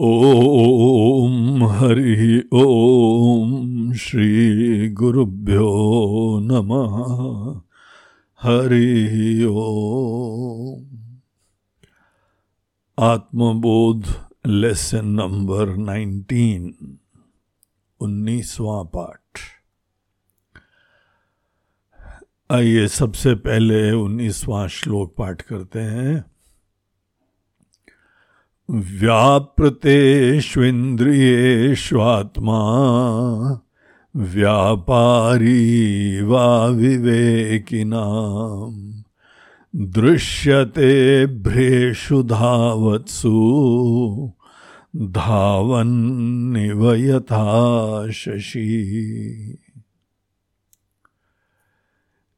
ॐ हरिः श्री गुरुभ्यो नमः। हरिः ॐ आत्मबोध लेसन नंबर नाइनटीन, उन्नीसवां पाठ। आइए सबसे पहले उन्नीसवां श्लोक पाठ करते हैं। व्यापृतेष्विन्द्रियेष्वात्मा, व्यापारी वा विवेकिनाम् दृश्यते भ्रेषु धावत्सु धावन्निव यथा शशि।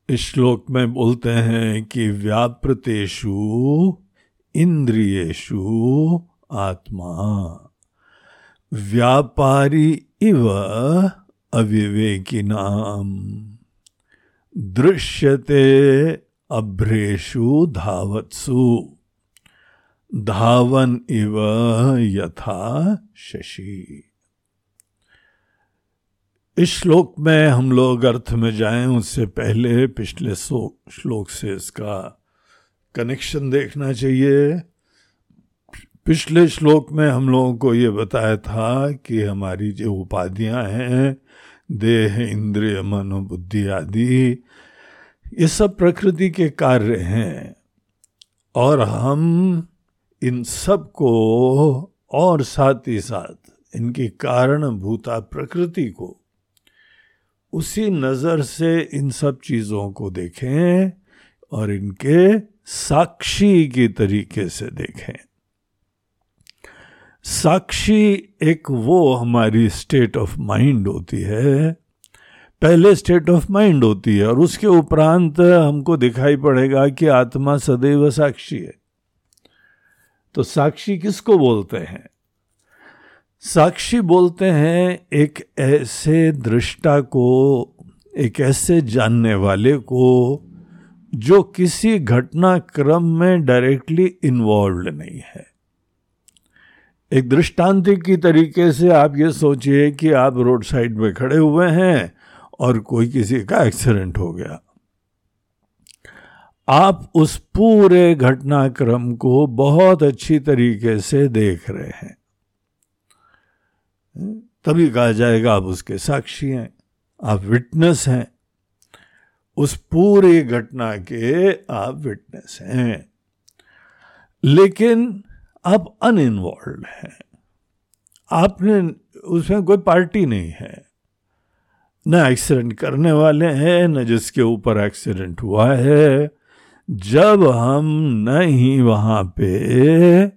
इस श्लोक में बोलते हैं कि व्यापृतेषु इंद्रियेशु आत्मा। व्यापारी इव अविवेकिनाम। दृश्यते अभ्रेशु धावत्सु। धावन इव यथा शशि। इस श्लोक में हम लोग अर्थ में जाएँ, उससे पहले पिछले श्लोक से इसका कनेक्शन देखना चाहिए। पिछले श्लोक में हम लोगों को ये बताया था कि हमारी जो उपाधियाँ हैं, देह, इंद्रिय मनो बुद्धि आदि, ये सब प्रकृति के कार्य हैं। और हम इन सबको और साथ ही साथ, इनकी कारण भूता प्रकृति को, उसी नज़र से इन सब चीज़ों को देखें और इनके साक्षी के तरीके से देखें। साक्षी एक वो हमारी स्टेट ऑफ़ माइंड होती है। पहले स्टेट ऑफ़ माइंड होती है और उसके उपरांत हमको दिखाई पड़ेगा कि आत्मा सदैव साक्षी है। तो साक्षी किसको बोलते हैं? साक्षी बोलते हैं एक ऐसे दृष्टा को, एक ऐसे जानने वाले को जो किसी घटनाक्रम में डायरेक्टली इन्वॉल्व नहीं है। एक दृष्टांतिक की तरीके से आप ये सोचिए कि आप रोड साइड में खड़े हुए हैं और कोई किसी का एक्सीडेंट हो गया। आप उस पूरे घटनाक्रम को बहुत अच्छी तरीके से देख रहे हैं। तभी कहा जाएगा आप उसके साक्षी हैं, आप विटनेस हैं। उस पूरी घटना के आप विटनेस हैं। लेकिन आप अनइन्वॉल्व हैं। आपने, उसमें कोई पार्टी नहीं है। न एक्सीडेंट करने वाले हैं, न जिसके ऊपर एक्सीडेंट हुआ है। जब हम नहीं वहाँ पे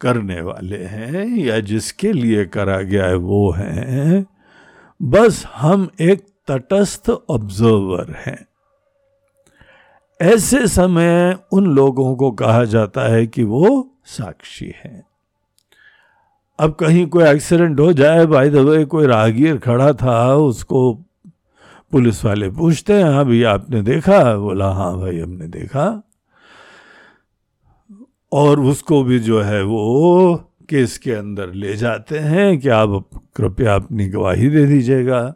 करने वाले हैं, या जिसके लिए करा गया है वो हैं, बस हम एक तटस्थ ऑब्जर्वर हैं। ऐसे समय उन लोगों को कहा जाता है कि वो साक्षी हैं। अब कहीं कोई एक्सीडेंट हो जाए भाई दबे कोई राहगीर खड़ा था, उसको पुलिस वाले पूछते हैं हाँ भैया, आपने देखा? बोला हाँ भाई, हमने देखा। और उसको भी जो है वो केस के अंदर ले जाते हैं कि आप कृपया अपनी गवाही दे दीजिएगा।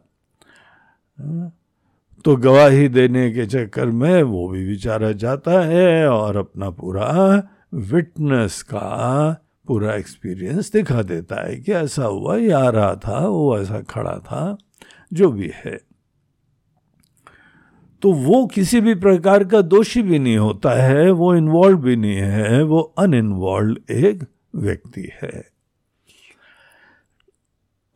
तो गवाही देने के चक्कर में वो भी बेचारा जाता है और अपना पूरा विटनेस का पूरा एक्सपीरियंस दिखा देता है कि ऐसा हुआ, ये आ रहा था, वो ऐसा खड़ा था, जो भी है। तो वो किसी भी प्रकार का दोषी भी नहीं होता है, वो इन्वॉल्व भी नहीं है, वो अनइन्वॉल्व एक व्यक्ति है।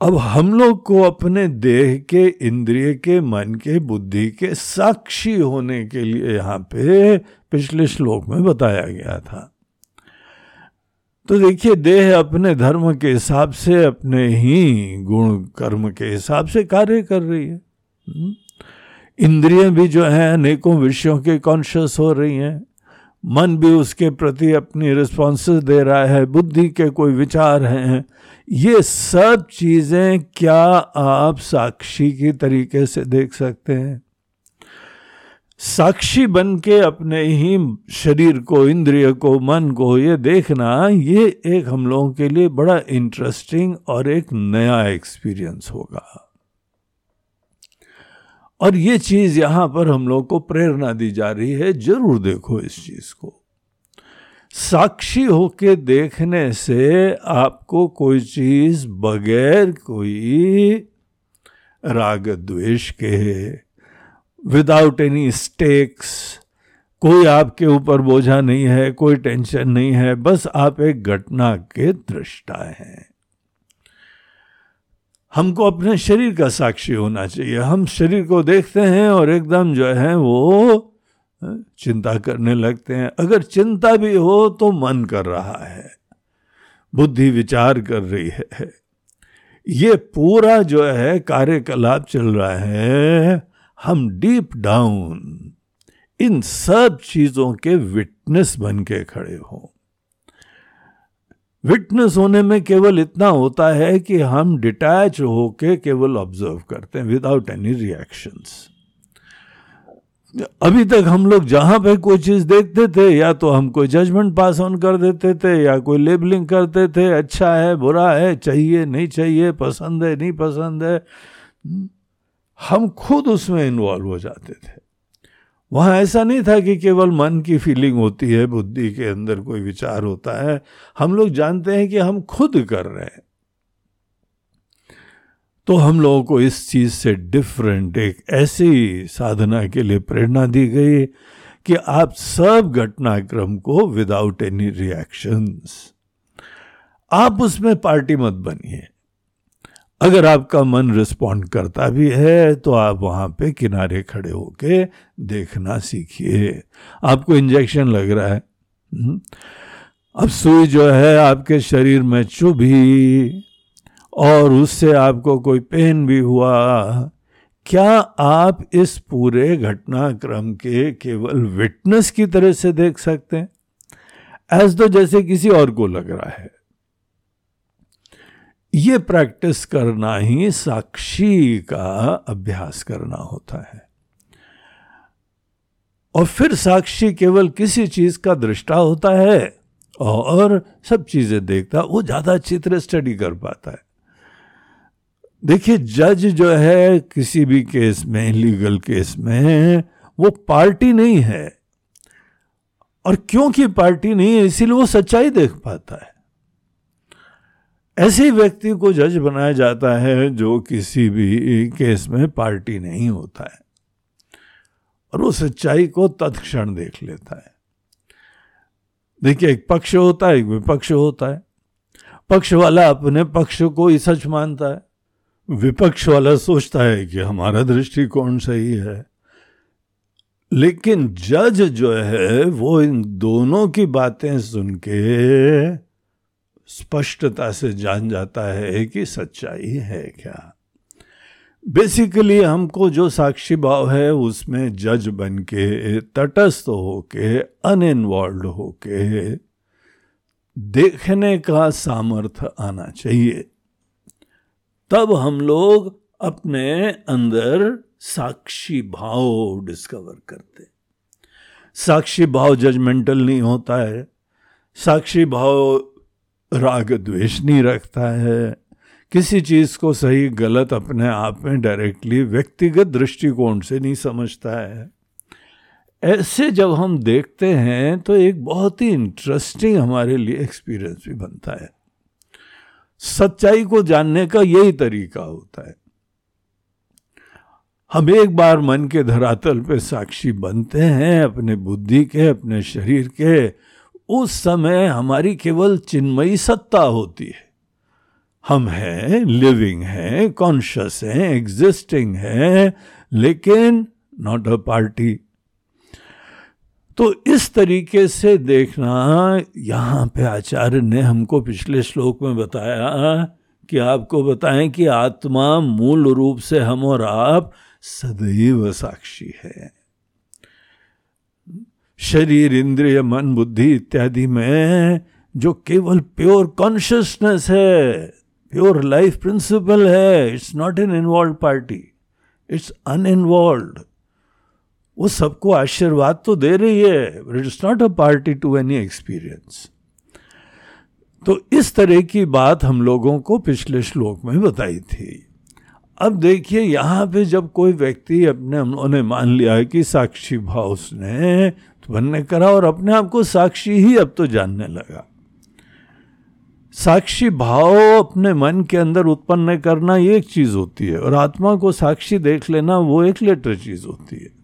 अब हम लोग को अपने देह के, इंद्रिय के, मन के, बुद्धि के साक्षी होने के लिए यहाँ पे पिछले श्लोक में बताया गया था। तो देखिए, देह अपने धर्म के हिसाब से, अपने ही गुण कर्म के हिसाब से कार्य कर रही है। इंद्रिय भी जो है, अनेकों विषयों के कॉन्शियस हो रही हैं। मन भी उसके प्रति अपनी रिस्पॉन्स दे रहा है। बुद्धि के कोई विचार हैं। ये सब चीज़ें क्या आप साक्षी की तरीके से देख सकते हैं? साक्षी बन के अपने ही शरीर को, इंद्रिय को, मन को ये देखना, ये एक हम लोगों के लिए बड़ा इंटरेस्टिंग और एक नया एक्सपीरियंस होगा। और ये चीज़ यहाँ पर हम लोग को प्रेरणा दी जा रही है, ज़रूर देखो इस चीज़ को। साक्षी होके देखने से आपको कोई चीज़ बगैर कोई राग द्वेष के विदाउट एनी स्टेक्स कोई आपके ऊपर बोझा नहीं है, कोई टेंशन नहीं है, बस आप एक घटना के दृष्टा हैं। हमको अपने शरीर का साक्षी होना चाहिए। हम शरीर को देखते हैं और एकदम जो है वो चिंता करने लगते हैं। अगर चिंता भी हो तो मन कर रहा है। बुद्धि विचार कर रही है। ये पूरा जो है कार्यकलाप चल रहा है। हम डीप डाउन इन सब चीज़ों के विटनेस बन के खड़े हों। विटनेस होने में केवल इतना होता है कि हम डिटैच होके केवल ऑब्ज़र्व करते हैं विदाउट एनी रिएक्शंस अभी तक हम लोग जहाँ पे कोई चीज़ देखते थे, या तो हम कोई जजमेंट पास ऑन कर देते थे, या कोई लेबलिंग करते थे अच्छा है, बुरा है, चाहिए, नहीं चाहिए, पसंद है, नहीं पसंद है। हम खुद उसमें इन्वॉल्व हो जाते थे। वहाँ ऐसा नहीं था कि केवल मन की फीलिंग होती है, बुद्धि के अंदर कोई विचार होता है। हम लोग जानते हैं कि हम खुद कर रहे हैं। तो हम लोगों को इस चीज़ से डिफरेंट एक ऐसी साधना के लिए प्रेरणा दी गई कि आप सब घटनाक्रम को विदाउट एनी रिएक्शंस आप उसमें पार्टी मत बनिए। अगर आपका मन रिस्पॉन्ड करता भी है तो आप वहाँ पे किनारे खड़े होके देखना सीखिए। आपको इंजेक्शन लग रहा है। हम्म। अब सुई जो है, आपके शरीर में चुभी। और उससे आपको कोई पेन भी हुआ। क्या आप इस पूरे घटनाक्रम के केवल विटनेस की तरह से देख सकते हैं? एज तो जैसे किसी और को लग रहा है। ये प्रैक्टिस करना ही साक्षी का अभ्यास करना होता है। और फिर साक्षी केवल किसी चीज़ का दृष्टा होता है और सब चीज़ें देखता, वो ज़्यादा अच्छी तरह स्टडी कर पाता है। देखिए, जज जो है किसी भी केस में, लीगल केस में, वो पार्टी नहीं है। और क्योंकि पार्टी नहीं है, इसीलिए वो सच्चाई देख पाता है। ऐसे व्यक्ति को जज बनाया जाता है जो किसी भी केस में पार्टी नहीं होता है। और वो सच्चाई को तत्क्षण देख लेता है। देखिए, एक पक्ष होता है, एक विपक्ष होता है। पक्ष वाला अपने पक्ष को ही सच मानता है। विपक्ष वाला सोचता है कि हमारा दृष्टिकोण सही है। लेकिन जज जो है, वो इन दोनों की बातें सुन के स्पष्टता से जान जाता है कि सच्चाई है क्या। बेसिकली हमको जो साक्षी भाव है, उसमें जज बन के तटस्थ होके अनइन्वॉल्व होके देखने का सामर्थ्य आना चाहिए। तब हम लोग अपने अंदर साक्षी भाव डिस्कवर करते साक्षी भाव जजमेंटल नहीं होता है। साक्षी भाव राग द्वेष नहीं रखता है। किसी चीज़ को सही, गलत अपने आप में डायरेक्टली व्यक्तिगत दृष्टिकोण से नहीं समझता है। ऐसे जब हम देखते हैं तो एक बहुत ही इंटरेस्टिंग हमारे लिए एक्सपीरियंस भी बनता है। सच्चाई को जानने का यही तरीका होता है। हम एक बार मन के धरातल पे साक्षी बनते हैं, अपने बुद्धि के, अपने शरीर के, उस समय हमारी केवल चिन्मयी सत्ता होती है। हम हैं लिविंग हैं कॉन्शियस हैं एग्जिस्टिंग हैं, लेकिन नॉट अ पार्टी तो इस तरीके से देखना, यहाँ पे आचार्य ने हमको पिछले श्लोक में बताया कि आपको बताएँ कि आत्मा मूल रूप से हम और आप सदैव साक्षी है। शरीर, इंद्रिय, मन, बुद्धि इत्यादि में जो केवल प्योर कॉन्शियसनेस है, प्योर लाइफ प्रिंसिपल है it's not an involve party it's uninvolve वो सबको आशीर्वाद तो दे रही है it is not a party to any experience तो इस तरह की बात हम लोगों को पिछले श्लोक में बताई थी। अब देखिए, यहाँ पे जब कोई व्यक्ति अपने उन्होंने मान लिया है कि साक्षी भाव उसने बनने करा और अपने आप को साक्षी ही अब तो जानने लगा। साक्षी भाव अपने मन के अंदर उत्पन्न करना ये एक चीज़ होती है, और आत्मा को साक्षी देख लेना वो एक लेटर चीज़ होती है।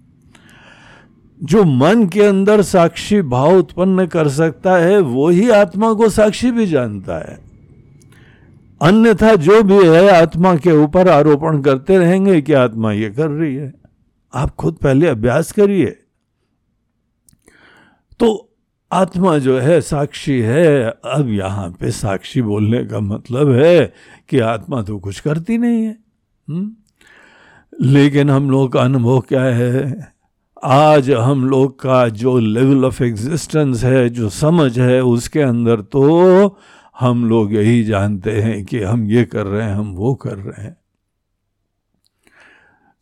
जो मन के अंदर साक्षी भाव उत्पन्न कर सकता है, वो ही आत्मा को साक्षी भी जानता है। अन्यथा जो भी है, आत्मा के ऊपर आरोपण करते रहेंगे कि आत्मा ये कर रही है। आप खुद पहले अभ्यास करिए। तो आत्मा जो है, साक्षी है। अब यहाँ पे साक्षी बोलने का मतलब है कि आत्मा तो कुछ करती नहीं है। हुँ? हम्म? लेकिन हम लोग का अनुभव क्या है? आज हम लोग का जो लेवल ऑफ़ एग्जिस्टेंस है, जो समझ है, उसके अंदर तो हम लोग यही जानते हैं कि हम ये कर रहे हैं, हम वो कर रहे हैं।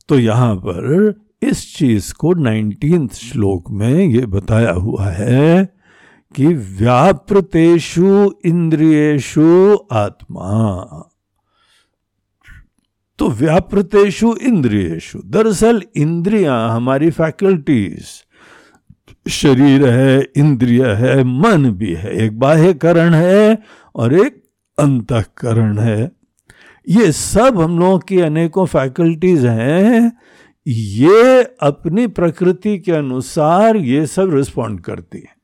तो यहाँ पर इस चीज़ को नाइनटीन श्लोक में ये बताया हुआ है कि व्यापृतेषु इंद्रियेशु आत्मा। तो व्यापृतेषु इंद्रियेशु दरअसल इंद्रियाँ हमारी फैकल्टीज शरीर है, इंद्रिय है, मन भी है। एक बाह्य करण है और एक अंतकरण है। ये सब हम लोगों की अनेकों फैकल्टीज हैं। ये अपनी प्रकृति के अनुसार ये सब रिस्पॉन्ड करती है।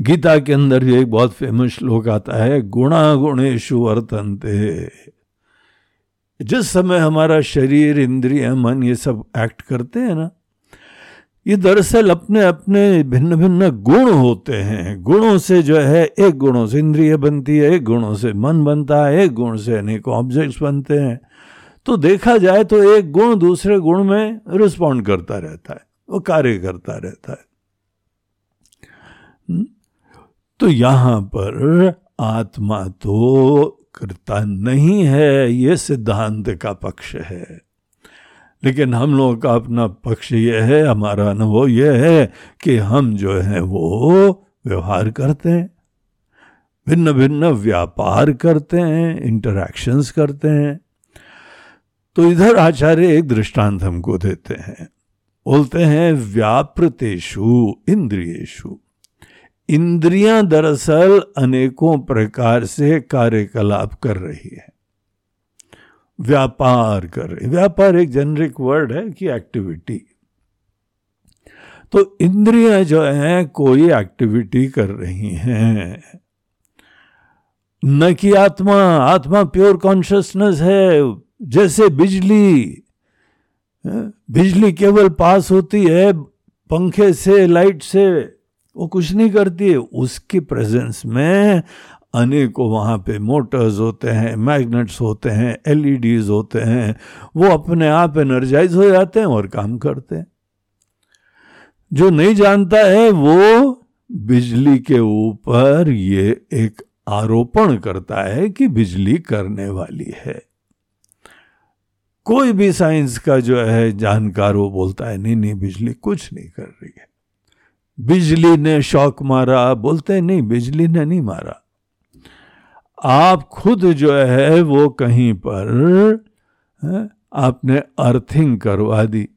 गीता के अंदर एक बहुत फ़ेमस श्लोक आता है गुणा गुणेशु वर्तनते। जिस समय हमारा शरीर, इंद्रिय, मन ये सब एक्ट करते हैं ना, ये दरअसल अपने अपने भिन्न भिन्न गुण होते हैं। गुणों से जो है, एक गुणों से इंद्रिय बनती है, एक गुणों से मन बनता है, एक गुण से अनेकों ऑब्जेक्ट्स बनते हैं। तो देखा जाए तो एक गुण दूसरे गुण में रिस्पॉन्ड करता रहता है, वो कार्य करता रहता है। हम्म? तो यहाँ पर आत्मा तो करता नहीं है, ये सिद्धांत का पक्ष है। लेकिन हम लोगों का अपना पक्ष ये है, हमारा अनुभव ये है कि हम जो है वो व्यवहार करते हैं भिन्न भिन्न व्यापार करते हैं इंटरैक्शंस करते हैं। तो इधर आचार्य एक दृष्टांत हमको देते हैं। बोलते हैं व्यापृतेशु इंद्रियेशु इंद्रियाँ दरअसल अनेकों प्रकार से कार्यकलाप कर रही है। व्यापार कर रही व्यापार एक जेनरिक वर्ड है कि एक्टिविटी तो इंद्रियाँ जो है, कोई एक्टिविटी कर रही हैं। न कि आत्मा। आत्मा प्योर कॉन्शियसनेस है। जैसे बिजली बिजली केवल पास होती है पंखे से, लाइट से। वो कुछ नहीं करती है। उसकी प्रेजेंस में अनेकों वहाँ पे मोटर्स होते हैं मैग्नेट्स होते हैं एलईडीज होते हैं। वो अपने आप एनर्जाइज हो जाते हैं और काम करते हैं। जो नहीं जानता है, वो बिजली के ऊपर ये एक आरोपण करता है कि बिजली करने वाली है। कोई भी साइंस का जो है, जानकार वो बोलता है, नहीं नहीं, बिजली कुछ नहीं कर रही है। बिजली ने शौक मारा, बोलते नहीं, बिजली ने नहीं मारा आप खुद जो है, वो कहीं पर आपने अर्थिंग करवा दी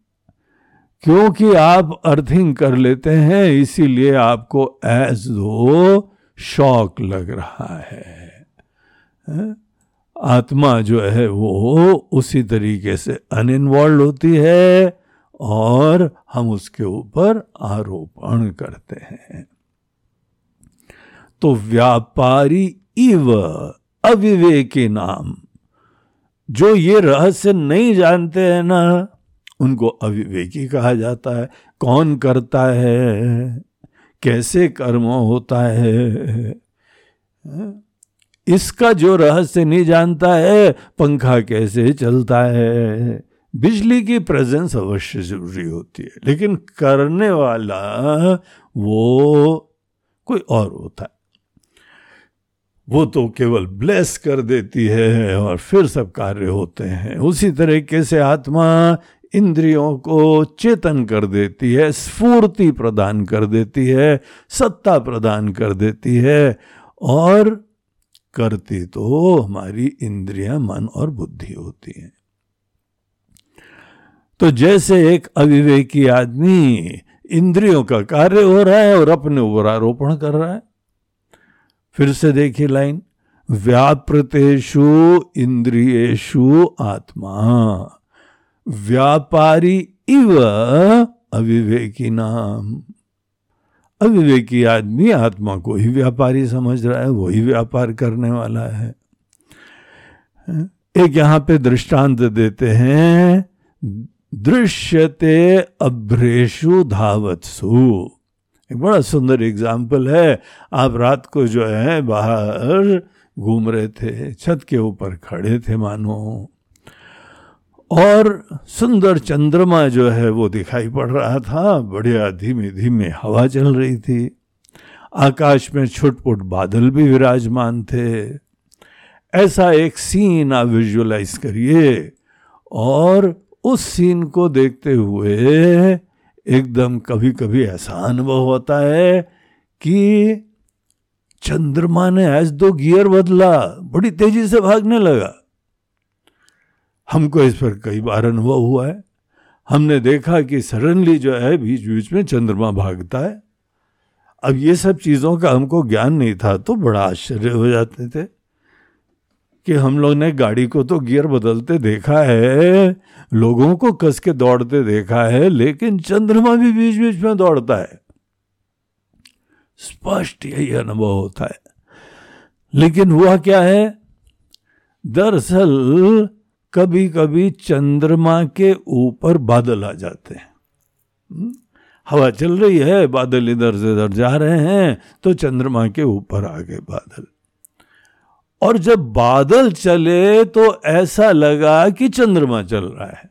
क्योंकि आप अर्थिंग कर लेते हैं, इसीलिए आपको एज दो शौक लग रहा है? आत्मा जो है, वो उसी तरीके से अनइन्वॉल्व होती है और हम उसके ऊपर आरोपण करते हैं। तो व्यापारी इव अविवेकी नाम। जो ये रहस्य नहीं जानते हैं ना, उनको अविवेकी कहा जाता है। कौन करता है? कैसे कर्म होता है? इसका जो रहस्य नहीं जानता है, पंखा कैसे चलता है? बिजली की प्रेजेंस अवश्य ज़रूरी होती है, लेकिन करने वाला वो कोई और होता है। वो तो केवल ब्लेस कर देती है और फिर सब कार्य होते हैं। उसी तरीके से आत्मा इंद्रियों को चेतन कर देती है, स्फूर्ति प्रदान कर देती है, सत्ता प्रदान कर देती है और करती तो हमारी इंद्रियाँ, मन और बुद्धि होती हैं। तो जैसे एक अविवेकी आदमी इंद्रियों का कार्य हो रहा है और अपने ऊपर आरोपण कर रहा है। फिर से देखिए लाइन, व्यापृतेषु इंद्रियेशु आत्मा। व्यापारी इव अविवेकी नाम। अविवेकी आदमी आत्मा को ही व्यापारी समझ रहा है वही व्यापार करने वाला है। एक यहाँ पे दृष्टांत देते हैं दृश्यते अभ्रेशु धावत्सु। एक बड़ा सुंदर एग्ज़ाम्पल है। आप रात को जो है बाहर घूम रहे थे, छत के ऊपर खड़े थे, मानो। और सुंदर चंद्रमा जो है वो दिखाई पड़ रहा था, बढ़िया धीमे धीमे हवा चल रही थी। आकाश में छुटपुट बादल भी विराजमान थे। ऐसा एक सीन आप विजुअलाइज करिए। और उस सीन को देखते हुए एकदम कभी कभी ऐसा अनुभव होता है कि चंद्रमा ने एज दो गियर बदला, बड़ी तेज़ी से भागने लगा। हमको इस पर कई बार अनुभव हुआ है। हमने देखा कि सडनली जो है बीच बीच में चंद्रमा भागता है। अब ये सब चीज़ों का हमको ज्ञान नहीं था तो बड़ा आश्चर्य हो जाते थे। कि हम लोग ने गाड़ी को तो गियर बदलते देखा है, लोगों को कस के दौड़ते देखा है, लेकिन चंद्रमा भी बीच बीच में दौड़ता है। स्पष्ट यही अनुभव होता है। लेकिन हुआ क्या है? दरअसल कभी कभी चंद्रमा के ऊपर बादल आ जाते हैं। हम्म? हवा चल रही है, बादल इधर से इधर जा रहे हैं तो चंद्रमा के ऊपर आ गए बादल। और जब बादल चले तो ऐसा लगा कि चंद्रमा चल रहा है।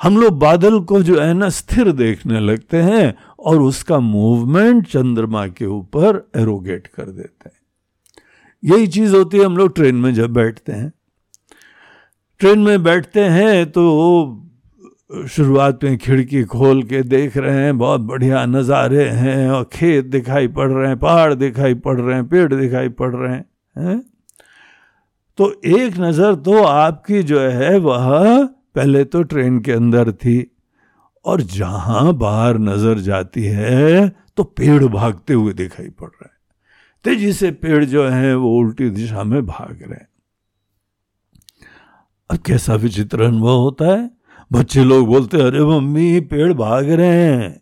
हम लोग बादल को जो है ना स्थिर देखने लगते हैं और उसका मूवमेंट चंद्रमा के ऊपर एरोगेट कर देते हैं। यही चीज़ होती है, हम लोग ट्रेन में जब बैठते हैं। ट्रेन में बैठते हैं तो शुरुआत में खिड़की खोल के देख रहे हैं, बहुत बढ़िया नज़ारे हैं और खेत दिखाई पड़ रहे हैं, पहाड़ दिखाई पड़ रहे हैं, पेड़ दिखाई पड़ रहे हैं। है? तो एक नज़र तो आपकी जो है, वह पहले तो ट्रेन के अंदर थी, और जहाँ बाहर नज़र जाती है तो पेड़ भागते हुए दिखाई पड़ रहे हैं। तेज़ी से पेड़ जो है, वो उल्टी दिशा में भाग रहे हैं। अब कैसा विचित्र अनुभव होता है? बच्चे लोग बोलते अरे मम्मी, पेड़ भाग रहे हैं?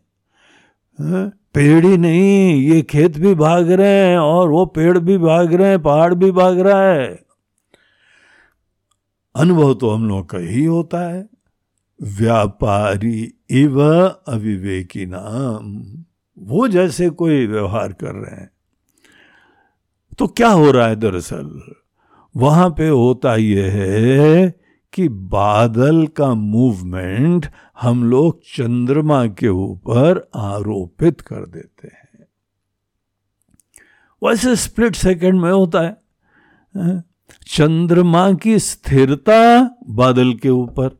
पेड़ ही नहीं, ये खेत भी भाग रहे हैं और वो पेड़ भी भाग रहे हैं, पहाड़ भी भाग रहा है। अनुभव तो हम लोग का ही होता है। व्यापारी इव अविवेकी नाम, वो जैसे कोई व्यवहार कर रहे हैं। तो क्या हो रहा है दरअसल? वहाँ पे होता यह है कि बादल का मूवमेंट हम लोग चंद्रमा के ऊपर आरोपित कर देते हैं। वैसे स्प्लिट सेकंड में होता है। चंद्रमा की स्थिरता बादल के ऊपर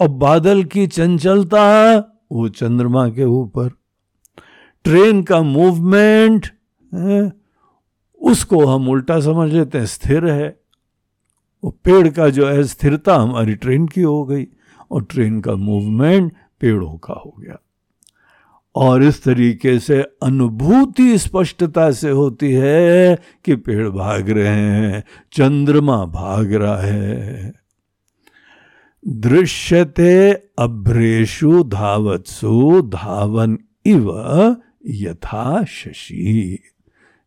और बादल की चंचलता वो चंद्रमा के ऊपर। ट्रेन का मूवमेंट उसको हम उल्टा समझ लेते हैं, स्थिर है। वो पेड़ का जो है स्थिरता हमारी ट्रेन की हो गई और ट्रेन का मूवमेंट पेड़ों का हो गया। और इस तरीके से अनुभूति स्पष्टता से होती है कि पेड़ भाग रहे हैं, चंद्रमा भाग रहा है। दृश्यते अभ्रेशु धावत्सु धावन इव यथा शशि।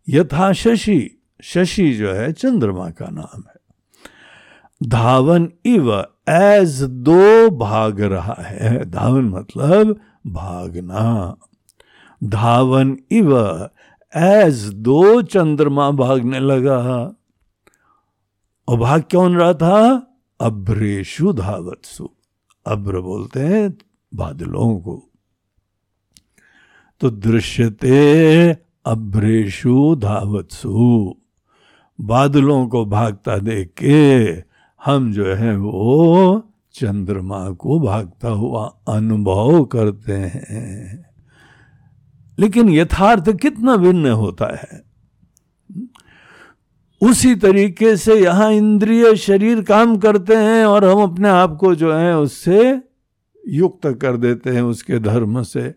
यथा शशि शशि जो है चंद्रमा का नाम है। धावन इव एज दो भाग रहा है। धावन मतलब भागना। धावन इव एज दो चंद्रमा भागने लगा। और भाग कौन रहा था? अभ्रेशु धावत्सु। अभ्र बोलते हैं बादलों को। तो दृश्यते अभ्रेशु धावत्सु। बादलों को भागता देख के हम जो है वो चंद्रमा को भागता हुआ अनुभव करते हैं। लेकिन यथार्थ कितना भिन्न होता है? उसी तरीके से यहाँ इंद्रिय शरीर काम करते हैं और हम अपने आप को जो है उससे युक्त कर देते हैं उसके धर्म से।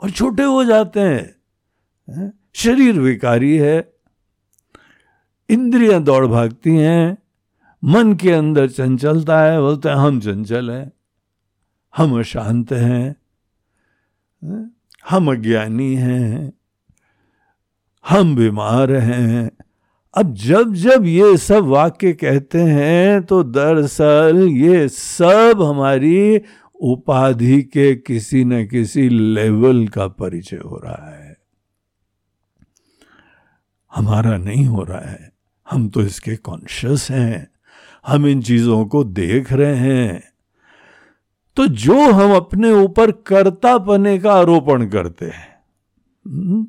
और छोटे हो जाते हैं। शरीर विकारी है। इंद्रियाँ दौड़ भागती हैं। मन के अंदर चंचलता है, बोलते हैं, हम चंचल हैं, हम अशांत हैं, हम अज्ञानी हैं, हम बीमार हैं। अब जब जब ये सब वाक्य कहते हैं तो दरअसल ये सब हमारी उपाधि के किसी न किसी लेवल का परिचय हो रहा है। हमारा नहीं हो रहा है। हम तो इसके कॉन्शियस हैं। हम इन चीज़ों को देख रहे हैं। तो जो हम अपने ऊपर कर्ता पने का आरोपण करते हैं हम्म,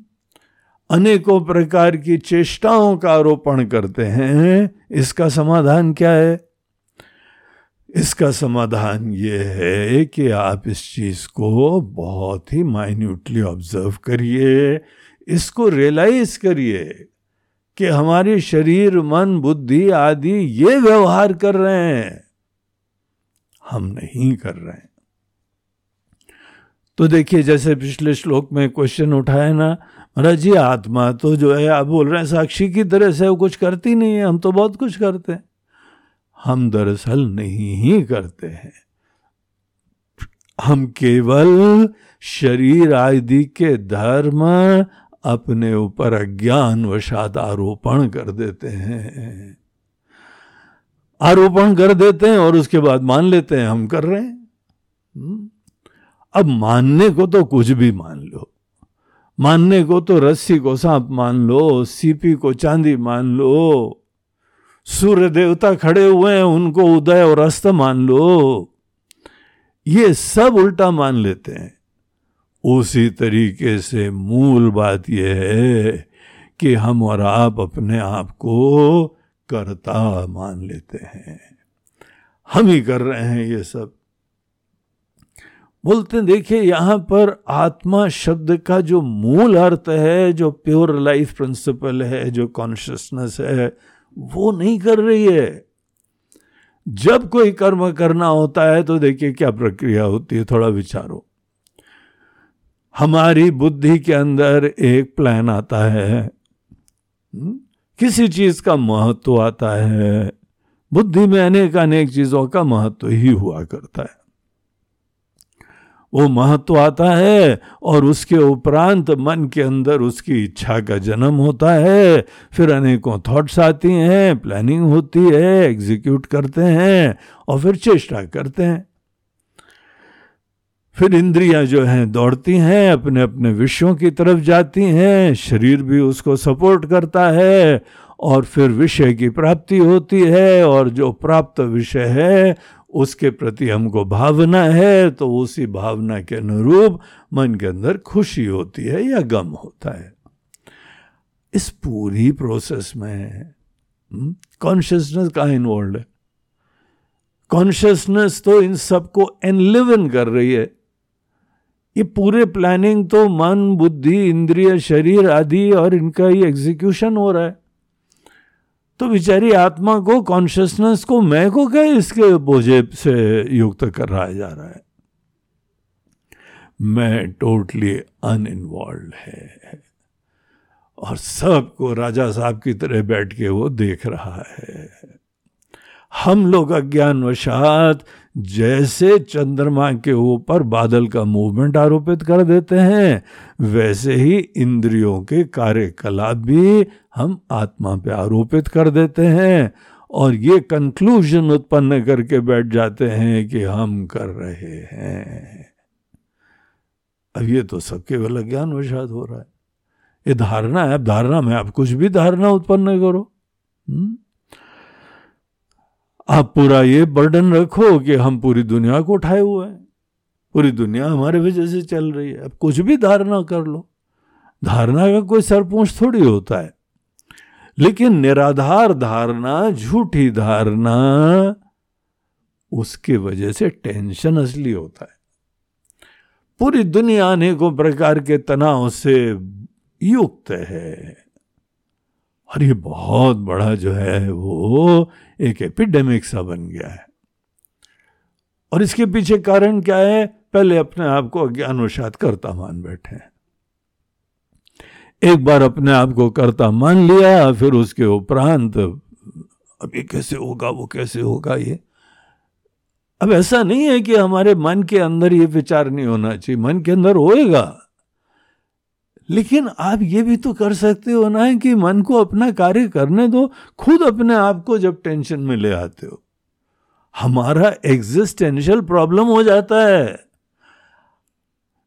अनेकों प्रकार की चेष्टाओं का आरोपण करते हैं इसका समाधान क्या है? इसका समाधान ये है कि आप इस चीज़ को बहुत ही माइन्यूटली ऑब्ज़र्व करिए इसको रियलाइज़ करिए। कि हमारे शरीर, मन, बुद्धि आदि ये व्यवहार कर रहे हैं। हम नहीं कर रहे हैं। तो देखिए, जैसे पिछले श्लोक में क्वेश्चन उठाया ना, महाराज जी, आत्मा तो जो है, आप बोल रहे हैं, साक्षी की तरह से वो कुछ करती नहीं है, हम तो बहुत कुछ करते हैं। हम दरअसल नहीं ही करते हैं। हम केवल शरीर आदि के धर्म अपने ऊपर अज्ञान वशात आरोपण कर देते हैं। आरोपण कर देते हैं और उसके बाद मान लेते हैं हम कर रहे हैं। हम्म? अब मानने को तो कुछ भी मान लो। मानने को तो रस्सी को सांप मान लो, सीपी को चांदी मान लो सूर्य देवता खड़े हुए हैं, उनको उदय और अस्त मान लो। ये सब उल्टा मान लेते हैं। उसी तरीके से मूल बात यह है कि हम और आप अपने आप को करता मान लेते हैं। हम ही कर रहे हैं ये सब। बोलते देखिए, यहाँ पर आत्मा शब्द का जो मूल अर्थ है, जो प्योर लाइफ प्रिंसिपल है, जो कॉन्शियसनेस है, वो नहीं कर रही है। जब कोई कर्म करना होता है तो देखिए क्या प्रक्रिया होती है, थोड़ा विचारो। हमारी बुद्धि के अंदर एक प्लान आता है। हम्म? किसी चीज़ का महत्व आता है। बुद्धि में अनेक अनेक चीज़ों का महत्व ही हुआ करता है। वो महत्व आता है और उसके उपरांत मन के अंदर उसकी इच्छा का जन्म होता है। फिर अनेकों थॉट्स आती हैं प्लानिंग होती है एग्जीक्यूट करते हैं और फिर चेष्टा करते हैं। फिर इंद्रियाँ जो हैं दौड़ती हैं अपने अपने विषयों की तरफ़ जाती हैं, शरीर भी उसको सपोर्ट करता है और फिर विषय की प्राप्ति होती है और जो प्राप्त विषय है, उसके प्रति हमको भावना है तो उसी भावना के अनुरूप मन के अंदर खुशी होती है या गम होता है। इस पूरी प्रोसेस में कॉन्शियसनेस कहा इन्वॉल्व है? कॉन्शियसनेस तो इन सबको एनलिवन कर रही है। ये पूरे प्लानिंग तो मन, बुद्धि, इंद्रिय, शरीर आदि और इनका ही एग्जीक्यूशन हो रहा है। तो बेचारी आत्मा को कॉन्शियसनेस को, मैं को क्या इसके बोझे से युक्त कर रहा जा रहा है? मैं टोटली अनइन्वॉल्व है। और सबको राजा साहब की तरह बैठ के वो देख रहा है। हम लोग अज्ञानवशात जैसे चंद्रमा के ऊपर बादल का मूवमेंट आरोपित कर देते हैं, वैसे ही इंद्रियों के कार्यकलाप भी हम आत्मा पे आरोपित कर देते हैं और ये कंक्लूजन उत्पन्न करके बैठ जाते हैं कि हम कर रहे हैं। अब ये तो सब केवल अज्ञान वशात हो रहा है। ये धारणा है, अब धारणा में आप कुछ भी धारणा उत्पन्न करो। हुँ? आप पूरा ये बर्डन रखो कि हम पूरी दुनिया को उठाए हुए हैं। पूरी दुनिया हमारे वजह से चल रही है। अब कुछ भी धारणा कर लो। धारणा का कोई सरपूछ थोड़ी होता है। लेकिन निराधार धारणा, झूठी धारणा, उसके वजह से टेंशन असली होता है। पूरी दुनिया अनेकों प्रकार के तनाव से युक्त है। और ये बहुत बड़ा जो है वो एक एपिडेमिक सा बन गया है। और इसके पीछे कारण क्या है? पहले अपने आप को अज्ञानवशात करता मान बैठे हैं। एक बार अपने आप को करता मान लिया, फिर उसके उपरांत, अब ये कैसे होगा, वो कैसे होगा ये? अब ऐसा नहीं है कि हमारे मन के अंदर ये विचार नहीं होना चाहिए। मन के अंदर होएगा। लेकिन आप ये भी तो कर सकते हो ना कि मन को अपना कार्य करने दो, खुद अपने आप को जब टेंशन में ले आते हो। हमारा एग्जिस्टेंशियल प्रॉब्लम हो जाता है।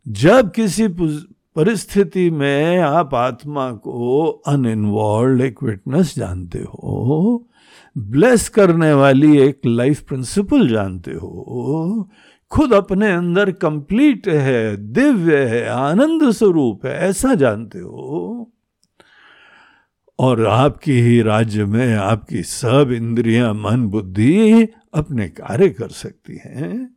जब किसी परिस्थिति में आप आत्मा को अनइन्वॉल्व एक विटनेस जानते हो ब्लेस करने वाली एक लाइफ प्रिंसिपल जानते हो। खुद अपने अंदर कंप्लीट है, दिव्य है, आनंद स्वरूप है, ऐसा जानते हो। और आपकी ही राज्य में आपकी सब इंद्रियाँ, मन, बुद्धि अपने कार्य कर सकती हैं।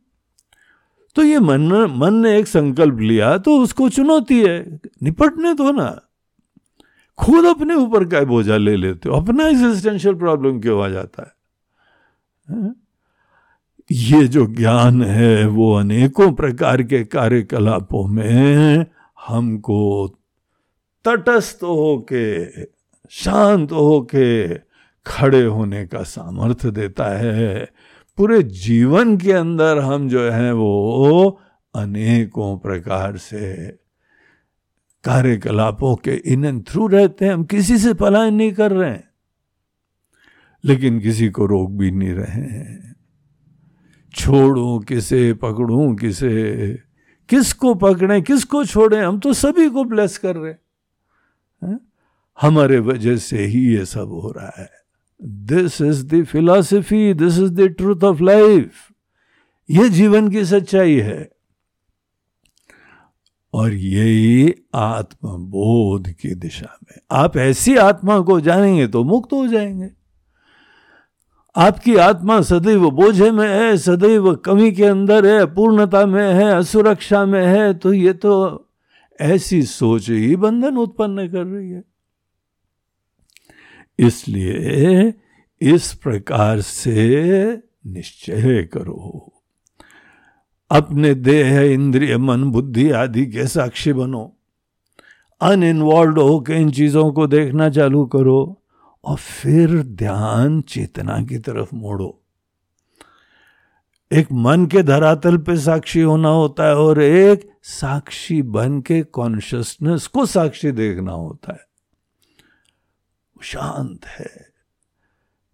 तो ये मन मन ने एक संकल्प लिया तो उसको चुनौती है। निपटने दो ना। खुद अपने ऊपर का बोझा ले लेते हो। अपना एग्जिस्टेंशियल प्रॉब्लम क्यों आ जाता है? हाँ? ये जो ज्ञान है, वो अनेकों प्रकार के कार्यकलापों में हमको तटस्थ होके, शांत होके खड़े होने का सामर्थ्य देता है। पूरे जीवन के अंदर हम जो है, वो अनेकों प्रकार से कार्यकलापों के इन एंड थ्रू रहते हैं। हम किसी से पलायन नहीं कर रहे हैं। लेकिन किसी को रोक भी नहीं रहे हैं। छोड़ू किसे, पकड़ू किसे? किसको पकड़े, किसको छोड़े? हम तो सभी को ब्लेस कर रहे हैं। हमारे वजह से ही ये सब हो रहा है। This is the philosophy this is the truth of life ये जीवन की सच्चाई है। और यही आत्मबोध की दिशा में। आप ऐसी आत्मा को जानेंगे तो मुक्त हो जाएँगे। आपकी आत्मा सदैव बोझे में है, सदैव कमी के अंदर है, पूर्णता में है, असुरक्षा में है तो ये तो ऐसी सोच ही बंधन उत्पन्न कर रही है। इसलिए इस प्रकार से निश्चय करो। अपने देह, इंद्रिय, मन, बुद्धि आदि के साक्षी बनो। अनइन्वॉल्व होकर इन चीज़ों को देखना चालू करो और फिर ध्यान चेतना की तरफ़ मोड़ो। एक मन के धरातल पे साक्षी होना होता है और एक साक्षी बन के कॉन्शियसनेस को साक्षी देखना होता है। शांत है,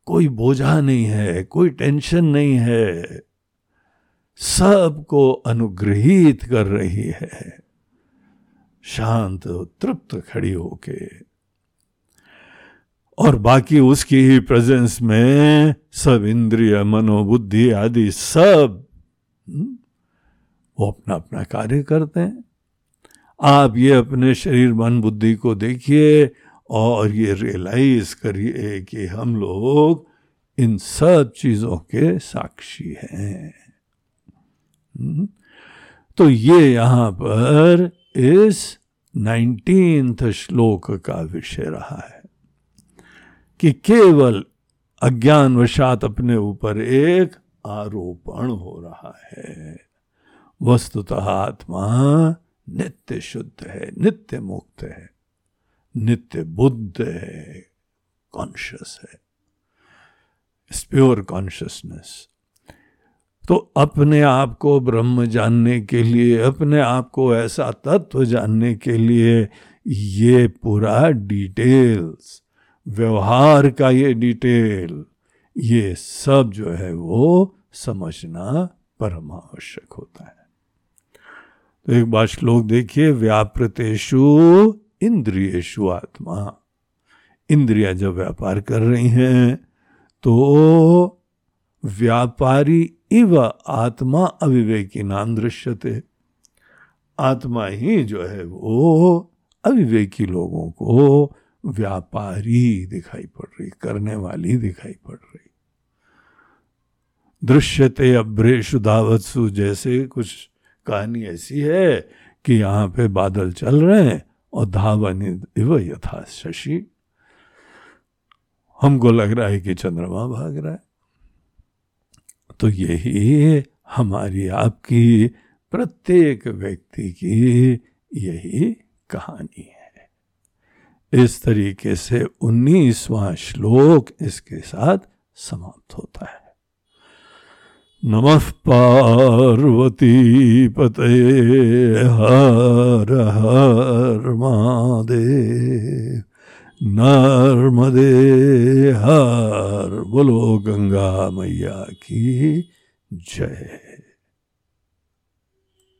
कोई बोझा नहीं है, कोई टेंशन नहीं है। सबको अनुग्रहित कर रही है। शांत तृप्त खड़ी होके। और बाकी उसकी ही प्रेजेंस में सब इंद्रिय मनोबुद्धि आदि सब हम्म, वो अपना अपना कार्य करते हैं। आप ये अपने शरीर मन बुद्धि को देखिए और ये रियलाइज़ करिए कि हम लोग इन सब चीज़ों के साक्षी हैं। तो ये यहाँ पर इस नाइनटीन्थ श्लोक का विषय रहा है कि केवल अज्ञान वशात अपने ऊपर एक आरोपण हो रहा है। वस्तुतः आत्मा नित्य शुद्ध है, नित्य मुक्त है, नित्य बुद्ध है कॉन्शियस है। प्योर कॉन्शियसनेस तो अपने आप को ब्रह्म जानने के लिए, अपने आप को ऐसा तत्व जानने के लिए ये पूरा डिटेल्स, व्यवहार का ये डिटेल, ये सब जो है वो समझना परमावश्यक होता है। तो एक बार श्लोक देखिए व्यापृतेशु इंद्रियेशु आत्मा। इंद्रिया जब व्यापार कर रही हैं तो व्यापारी इव आत्मा अविवेकी नाम दृश्यते। आत्मा ही जो है वो अविवेकी लोगों को व्यापारी दिखाई पड़ रही, करने वाली दिखाई पड़ रही। दृश्यते अभ्रेशु धावत्सु जैसे कुछ कहानी ऐसी है कि यहाँ पे बादल चल रहे हैं और धावन इव यथा शशि। हमको लग रहा है कि चंद्रमा भाग रहा है। तो यही हमारी आपकी प्रत्येक व्यक्ति की यही कहानी है। इस तरीके से उन्नीसवां श्लोक इसके साथ समाप्त होता है। नमः पार्वती पते हर हर महादेव। नर्मदे हर बोलो गंगा मैया की जय।